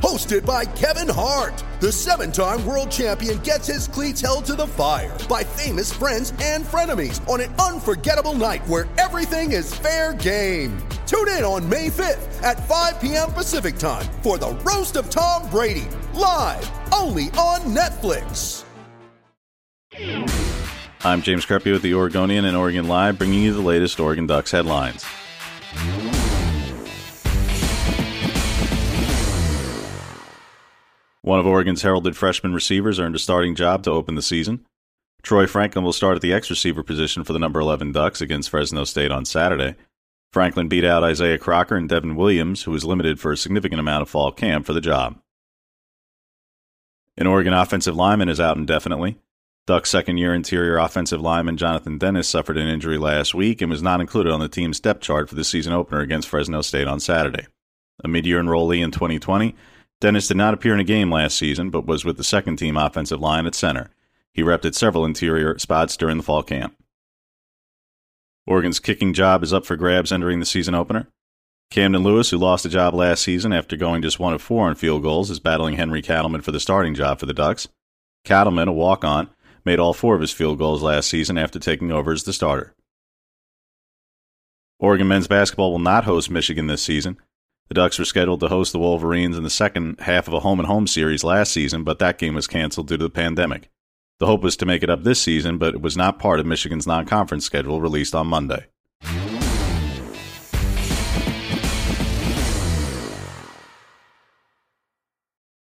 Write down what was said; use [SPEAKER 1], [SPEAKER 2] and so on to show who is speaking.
[SPEAKER 1] Hosted by Kevin Hart, the seven time world champion gets his cleats held to the fire by famous friends and frenemies on an unforgettable night where everything is fair game. Tune in on May 5th at 5 p.m. Pacific time for the Roast of Tom Brady, live only on Netflix.
[SPEAKER 2] I'm James Crepea with the Oregonian and Oregon Live, bringing you the latest Oregon Ducks headlines. One of Oregon's heralded freshman receivers earned a starting job to open the season. Troy Franklin will start at the X receiver position for the number 11 Ducks against Fresno State on Saturday. Franklin beat out Isaiah Crocker and Devon Williams, who was limited for a significant amount of fall camp for the job. An Oregon offensive lineman is out indefinitely. Ducks second year interior offensive lineman Jonathan Denis suffered an injury last week and was not included on the team's depth chart for the season opener against Fresno State on Saturday. A mid year enrollee in 2020, Denis did not appear in a game last season but was with the second team offensive line at center. He repped at several interior spots during the fall camp. Oregon's kicking job is up for grabs entering the season opener. Camden Lewis, who lost the job last season after going just one of four on field goals, is battling Henry Katleman for the starting job for the Ducks. Katleman, a walk on, made all four of his field goals last season after taking over as the starter. Oregon men's basketball will not host Michigan this season. The Ducks were scheduled to host the Wolverines in the second half of a home and home series last season, but that game was canceled due to the pandemic. The hope was to make it up this season, but it was not part of Michigan's non conference schedule released on Monday.